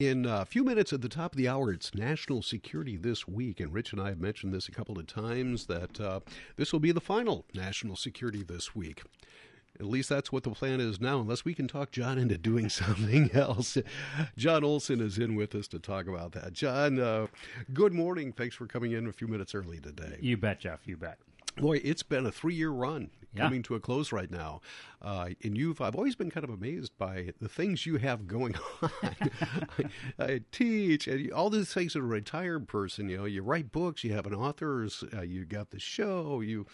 In a few minutes at the top of the hour, it's National Security This Week. And Rich and I have mentioned this a couple of times that uh, this will be the final National Security This Week. At least that's what the plan is now, unless we can talk Jon into doing something else. Jon Olson is in with us to talk about that. Jon, uh, good morning. Thanks for coming in a few minutes early today. You bet, Jeff. You bet. Boy, it's been a three-year run Yeah. coming to a close right now, uh, and you've—I've always been kind of amazed by the things you have going on. I, I teach, and all these things. As a retired person, you know, you write books, you have an author's, uh, you got the show, you.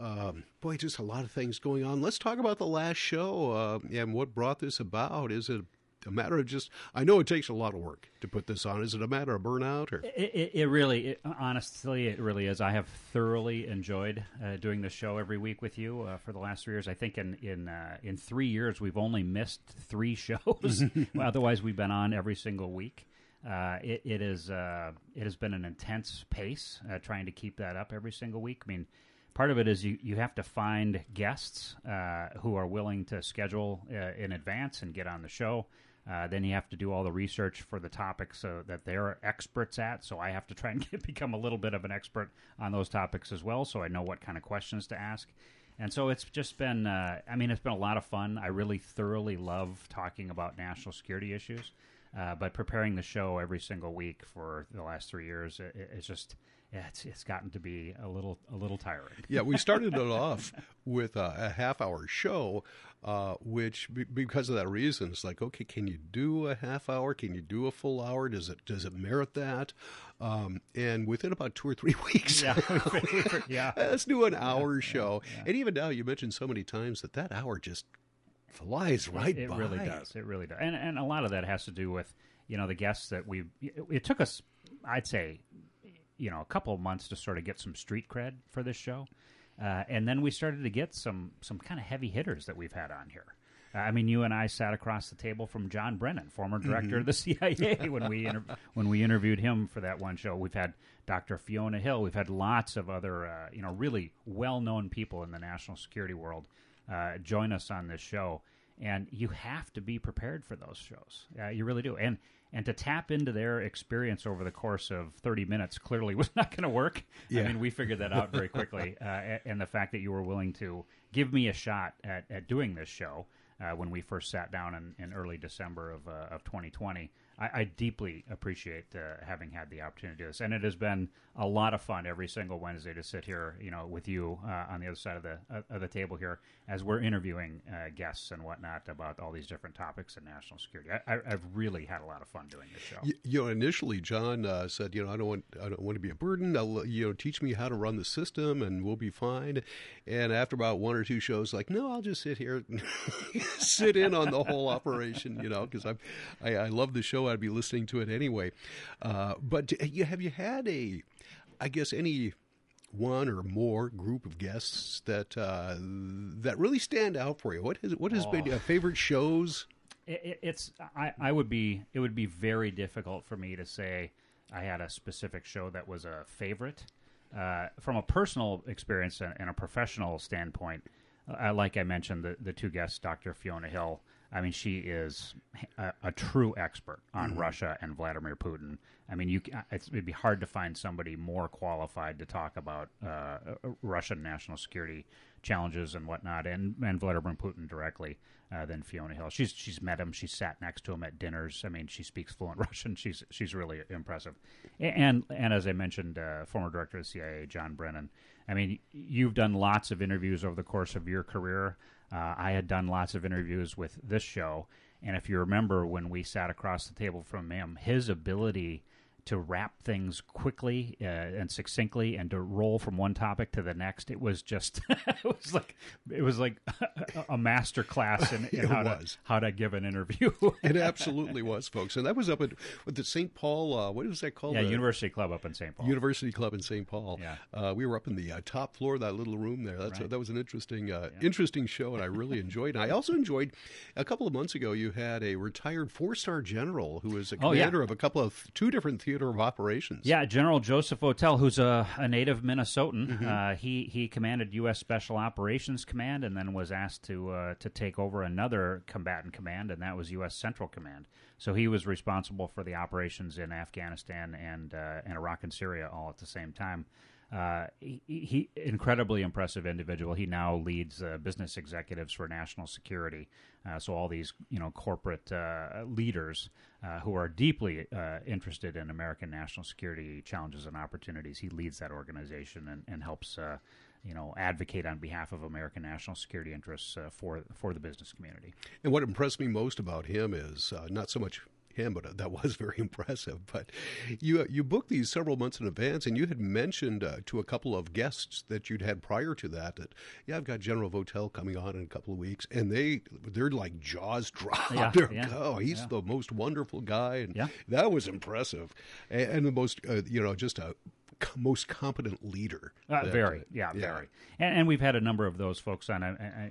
Um, boy, just a lot of things going on. Let's talk about the last show uh, and what brought this about. Is it a matter of just? I know it takes a lot of work to put this on. Is it a matter of burnout or? It, it, it really, it, honestly, it really is. I have thoroughly enjoyed uh, doing this show every week with you uh, for the last three years. I think in in uh, in three years we've only missed three shows. Otherwise, we've been on every single week. Uh, it, it is uh, it has been an intense pace uh, trying to keep that up every single week. I mean, part of it is you, you have to find guests uh, who are willing to schedule uh, in advance and get on the show. Uh, then you have to do all the research for the topics uh, that they're experts at. So I have to try and get, become a little bit of an expert on those topics as well, so I know what kind of questions to ask. And so it's just been, uh, I mean, it's been a lot of fun. I really thoroughly love talking about national security issues. Uh, but preparing the show every single week for the last three years, it, it's just it's it's gotten to be a little a little tiring. Yeah, we started it off with a, a half hour show, uh, which be, because of that reason, it's like, okay, can you do a half hour? Can you do a full hour? Does it does it merit that? Um, and within about two or three weeks, Yeah, yeah. let's do an hour show. And even now, you mentioned so many times that that hour just flies right it by. really does. It really does. And and a lot of that has to do with you know the guests that we. It, it took us, I'd say, you know, a couple of months to sort of get some street cred for this show, uh, and then we started to get some some kind of heavy hitters that we've had on here. Uh, I mean, you and I sat across the table from John Brennan, former director of the CIA, when we inter- when we interviewed him for that one show. We've had Dr. Fiona Hill. We've had lots of other, uh, you know, really well known people in the national security world uh, join us on this show, and you have to be prepared for those shows. Uh, you really do, and and to tap into their experience over the course of thirty minutes clearly was not going to work. Yeah. I mean, we figured that out very quickly, uh, and the fact that you were willing to give me a shot at, at doing this show. Uh, when we first sat down in, in early December of, uh, of 2020, I, I deeply appreciate uh, having had the opportunity to do this, and it has been a lot of fun every single Wednesday to sit here, you know, with you uh, on the other side of the uh, of the table here as we're interviewing uh, guests and whatnot about all these different topics in national security. I, I've really had a lot of fun doing this show. Y- You know, initially Jon uh, said, you know, I don't want, I don't want to be a burden. I'll, you know, teach me how to run the system, and we'll be fine. And after about one or two shows, like, no, I'll just sit here, sit in on the whole operation, you know, because I, I love the show. I'd be listening to it anyway. Uh, but you have you had a, I guess any one or more group of guests that uh, that really stand out for you? What has what has been your favorite shows? it, it, it's I, I would be it would be very difficult for me to say I had a specific show that was a favorite. Uh, from a personal experience and, and a professional standpoint, uh, like I mentioned, the, the two guests, Dr. Fiona Hill, I mean, she is a, a true expert on Russia and Vladimir Putin. I mean, you it's, it'd be hard to find somebody more qualified to talk about uh, Russian national security challenges and whatnot, and, and Vladimir Putin directly uh, than Fiona Hill. She's she's met him. She's sat next to him at dinners. I mean, she speaks fluent Russian. She's she's really impressive. And and as I mentioned, uh, former director of the CIA, John Brennan. I mean, you've done lots of interviews over the course of your career. Uh, I had done lots of interviews with this show, and if you remember when we sat across the table from him, his ability to wrap things quickly uh, and succinctly and to roll from one topic to the next it was just it was like it was like a, a master class in, in It how was. to how to give an interview It absolutely was, folks, and that was up at with the St. Paul. Uh, what was that called? yeah The university club up in st paul University Club in St. Paul. Yeah. uh, we were up in the uh, top floor of that little room there. That's Right. that was an interesting, uh, interesting show, and I really enjoyed. it. I also enjoyed a couple of months ago. You had a retired four-star general who was a Oh, yeah. commander of a couple of two different theaters theater of operations. Yeah, General Joseph Votel, who's a, a native Minnesotan, mm-hmm. uh, he he commanded U.S. Special Operations Command, and then was asked to uh, to take over another combatant command, and that was U.S. Central Command. So he was responsible for the operations in Afghanistan and uh, and Iraq and Syria all at the same time. Uh, he, he, incredibly impressive individual. He now leads uh, business executives for national security. Uh, so all these you know corporate uh, leaders uh, who are deeply interested in American national security challenges and opportunities, he leads that organization and, and helps you know advocate on behalf of American national security interests for for the business community. And what impressed me most about him is not so much him, but uh, that was very impressive. But you uh, you booked these several months in advance, and you had mentioned uh, to a couple of guests that you'd had prior to that that yeah, I've got General Votel coming on in a couple of weeks, and they they're like jaws dropped. Yeah, yeah, oh, he's yeah. the most wonderful guy, and yeah. that was impressive, and, and the most uh, you know just a most competent leader. Uh, that, very, yeah, yeah, very. And, and, we've had a number of those folks on. Uh,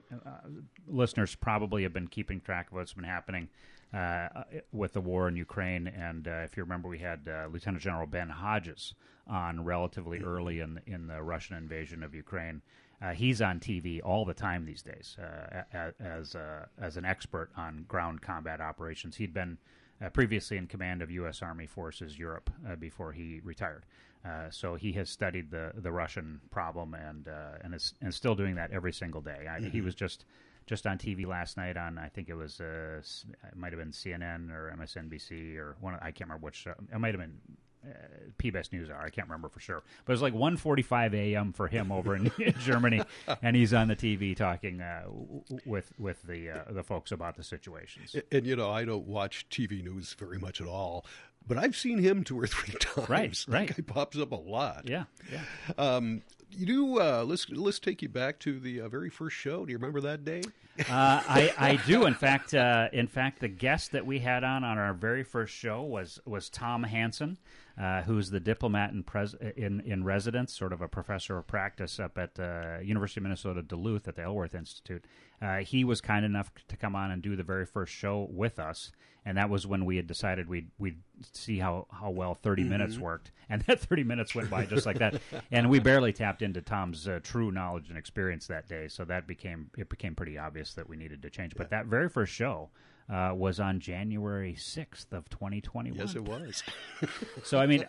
listeners probably have been keeping track of what's been happening uh, with the war in Ukraine. And uh, if you remember, we had uh, Lieutenant General Ben Hodges on relatively mm-hmm. early in in the Russian invasion of Ukraine. Uh, he's on TV all the time these days uh, as uh, as an expert on ground combat operations. He'd been previously in command of U.S. Army Forces Europe before he retired. so he has studied the, the Russian problem and and is and still doing that every single day. I, mm-hmm. He was just just on TV last night on I think it was uh, it might have been CNN or MSNBC or one I can't remember which it might have been uh, PBS News Hour I can't remember for sure but it was like 1:45 a.m. for him over in, Germany and he's on the TV talking uh, with with the uh, the folks about the situations and, and you know I don't watch TV news very much at all but I've seen him two or three times. Right, right. He pops up a lot. Yeah, yeah. Um, you do. Uh, let's let's take you back to the uh, very first show. Do you remember that day? uh, I, I do. In fact, uh, in fact, the guest that we had on on our very first show was was Tom Hanson, uh, who's the diplomat in, pres- in in residence, sort of a professor of practice up at uh, University of Minnesota Duluth at the Alworth Institute. he was kind enough to come on and do the very first show with us and that was when we had decided we'd we'd see how, how well 30 mm-hmm. minutes worked and that 30 minutes went by just like that and we barely tapped into tom's uh, true knowledge and experience that day so that became it became pretty obvious that we needed to change but that very first show uh, was on January 6th of 2021. Yes, it was. so, I mean,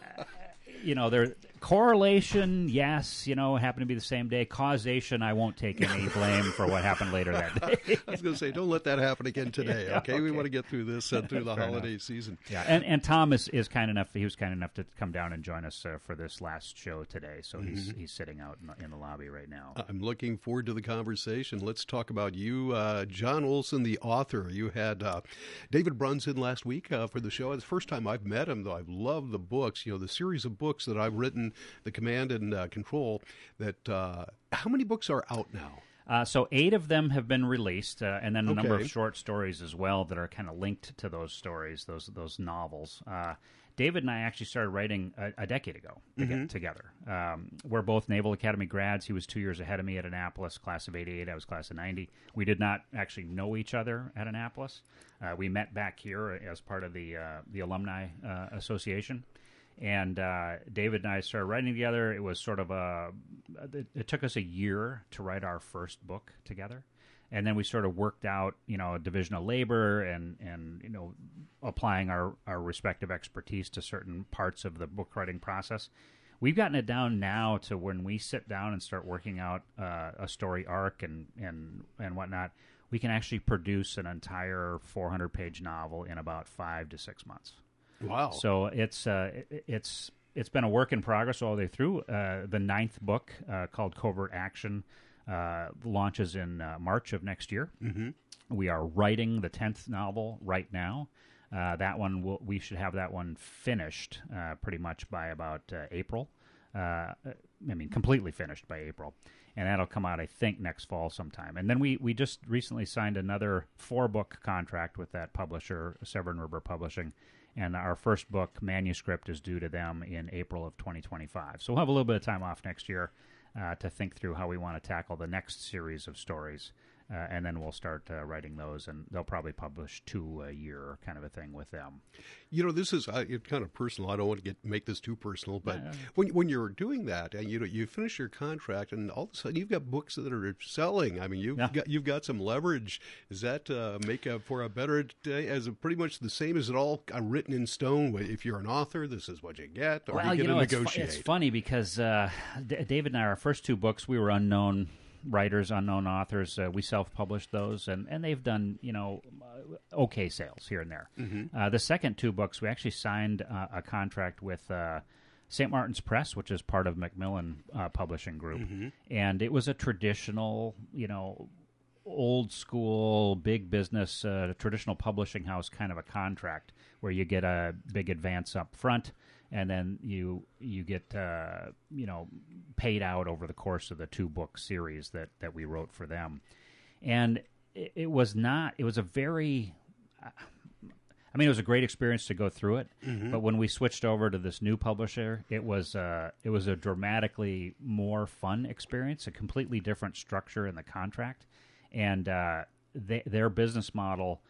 you know, there correlation, yes, you know, happened to be the same day. Causation, I won't take any blame for what happened later that day. I was going to say, don't let that happen again today. Yeah, okay? okay? we want to get through this and through the Fair holiday enough. season. Yeah, and and Tom is, is kind enough. He was kind enough to come down and join us uh, for this last show today. So mm-hmm. he's he's sitting out in the, in the, lobby right now. I'm looking forward to the conversation. Let's talk about you, uh, Jon Olson, the author. You had uh, David Bruns on last week uh, for the show. It's the first time I've met him, though. I've loved the books. You know, the series of books that I've written, the command and uh, control. That uh, how many books are out now? Uh, so eight of them have been released, uh, and then a okay. number of short stories as well that are kind of linked to those stories, those those novels. Uh, David and I actually started writing a, a decade ago mm-hmm. together. Um, we're both Naval Academy grads. He was two years ahead of me at Annapolis, class of '88. I was class of '90. We did not actually know each other at Annapolis. Uh, we met back here as part of the uh, the alumni association and uh, David and I started writing together. It was sort of a. It, it, took us a year to write our first book together, and then we sort of worked out, you know, a division of labor and and you know, applying our our respective expertise to certain parts of the book writing process. We've gotten it down now to when we sit down and start working out uh, a story arc and and and whatnot. We can actually produce an entire 400 page novel in about five to six months. Wow! So it's uh, it's it's been a work in progress all the way through. Uh, the ninth book uh, called Covert Action uh, launches in uh, March of next year. Mm-hmm. We are writing the tenth novel right now. Uh, that one will, we should have that one finished pretty much by about April. I mean, completely finished by April and that'll come out I think next fall sometime. And then we we just recently signed another four book contract with that publisher, Severn River Publishing, and our first book manuscript is due to them in April of 2025. So we'll have a little bit of time off next year uh, to think through how we want to tackle the next series of stories. Uh, and then we'll start uh, writing those, and they'll probably publish two a year, kind of a thing with them. You know, this is uh, kind of personal. I don't want to get make this too personal, but when when you're doing that, and you know, you finish your contract, and all of a sudden you've got books that are selling. I mean, you've yeah. got you've got some leverage. Does that uh, make up for a better day? As a, pretty much the same as it all uh, written in stone? If you're an author, this is what you get. Or well, you, you know, it's, fu- it's, funny because uh, D- David and I, our first two books, we were unknown writers, unknown authors. Uh, we self-published those, and, and they've done you know uh, okay sales here and there. Mm-hmm. Uh, the second two books, we actually signed uh, a contract with. Uh, St. Martin's Press, which is part of Macmillan uh, Publishing Group, mm-hmm. and it was a traditional, you know, old school, big business, traditional publishing house kind of a contract where you get a big advance up front and then you you get uh, you know paid out over the course of the two book series that that we wrote for them, and it, it was not. It was a very I mean, it was a great experience to go through it. Mm-hmm. But when we switched over to this new publisher, it was uh, it was a dramatically more fun experience, a completely different structure in the contract, and uh, they, their business model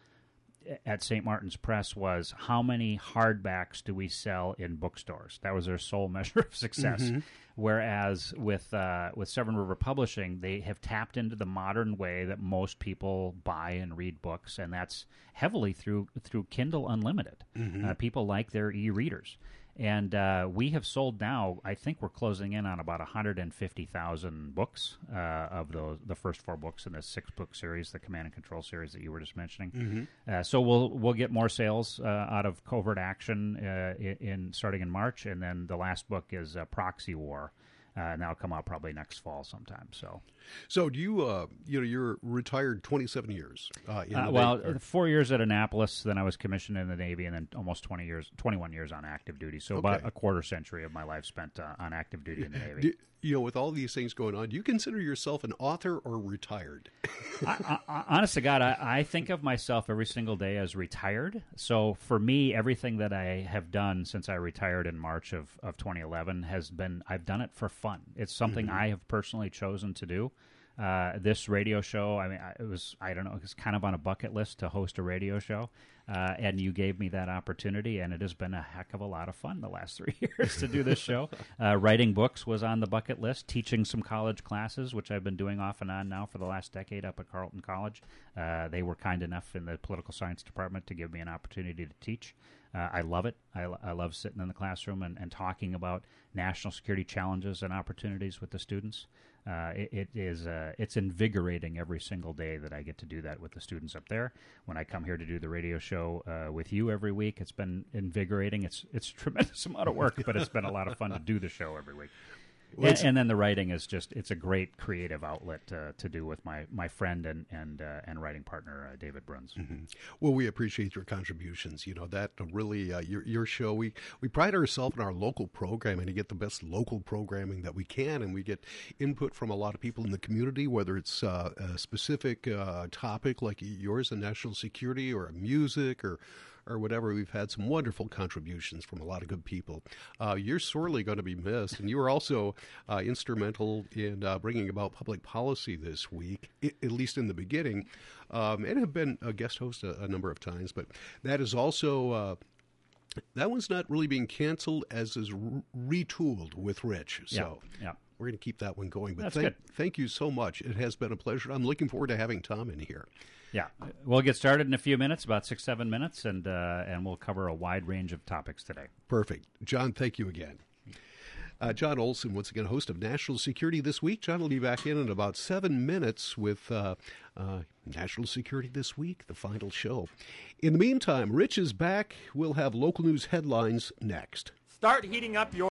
at St. Martin's Press was how many hardbacks do we sell in bookstores? That was their sole measure of success. Mm-hmm. Whereas with uh, with Severn River Publishing, they have tapped into the modern way that most people buy and read books, and that's heavily through through Kindle Unlimited. Mm-hmm. Uh, people like their e-readers, and uh, we have sold now. I think we're closing in on about 150,000 books uh, of those the first four books in this six book series, the Command and Control series that you were just mentioning. Mm-hmm. Uh, so we'll we'll get more sales uh, out of Covert Action uh, in, in, starting in March, and then the last book is Proxy War uh, and that'll come out probably next fall sometime. So, so do you? Uh, you know, you're retired 27 years. Uh, uh well, Navy, four years at Annapolis, then I was commissioned in the Navy, and then almost 20 years, 21 years on active duty. So okay. about a quarter century of my life spent uh, on active duty in the Navy. Do, you know, with all these things going on, do you consider yourself an author or retired? I, I, honest to God, I, I, think of myself every single day as retired. So for me, everything that I have done since I retired in March of, of 2011 has been, I've done it for fun. It's something mm-hmm. I have personally chosen to do. Uh, this radio show, I mean, it was, I don't know, it's kind of on a bucket list to host a radio show. Uh, and you gave me that opportunity, and it has been a heck of a lot of fun the last three years to do this show. Uh, writing books was on the bucket list. Teaching some college classes, which I've been doing off and on now for the last decade up at Carleton College. Uh, they were kind enough in the political science department to give me an opportunity to teach. Uh, I love it. I, I, love sitting in the classroom and, and, talking about national security challenges and opportunities with the students. Uh, it, it is uh, it's invigorating every single day that I get to do that with the students up there. When I come here to do the radio show uh, with you every week, it's been invigorating. It's it's a tremendous amount of work, but it's been a lot of fun to do the show every week. And, and, then the writing is just it's a great creative outlet uh, to do with my my friend and and uh, and writing partner uh, David Bruns. Mm-hmm. Well, we appreciate your contributions. You know that really uh, your your show we we pride ourselves in our local programming to get the best local programming that we can, and we get input from a lot of people in the community, whether it's uh, a specific uh, topic like yours, in national security, or music, or or whatever. We've had some wonderful contributions from a lot of good people. Uh, you're sorely going to be missed, and you were also uh, instrumental in uh, bringing about public policy this week, at least in the beginning, um, and have been a guest host a, a, number of times. But that is also uh, that one's not really being canceled as is retooled with Rich. So yeah, yeah. We're going to keep that one going. But That's thank, good. thank you so much. It has been a pleasure. I'm looking forward to having Tom in here. Yeah, we'll get started in a few minutes, about six seven minutes, and uh, and we'll cover a wide range of topics today. Perfect, Jon. Thank you again. Uh, Jon Olson, once again, host of National Security This Week. Jon will be back in in about seven minutes with uh, uh, National Security This Week, the final show. In the meantime, Rich is back. We'll have local news headlines next. Start heating up your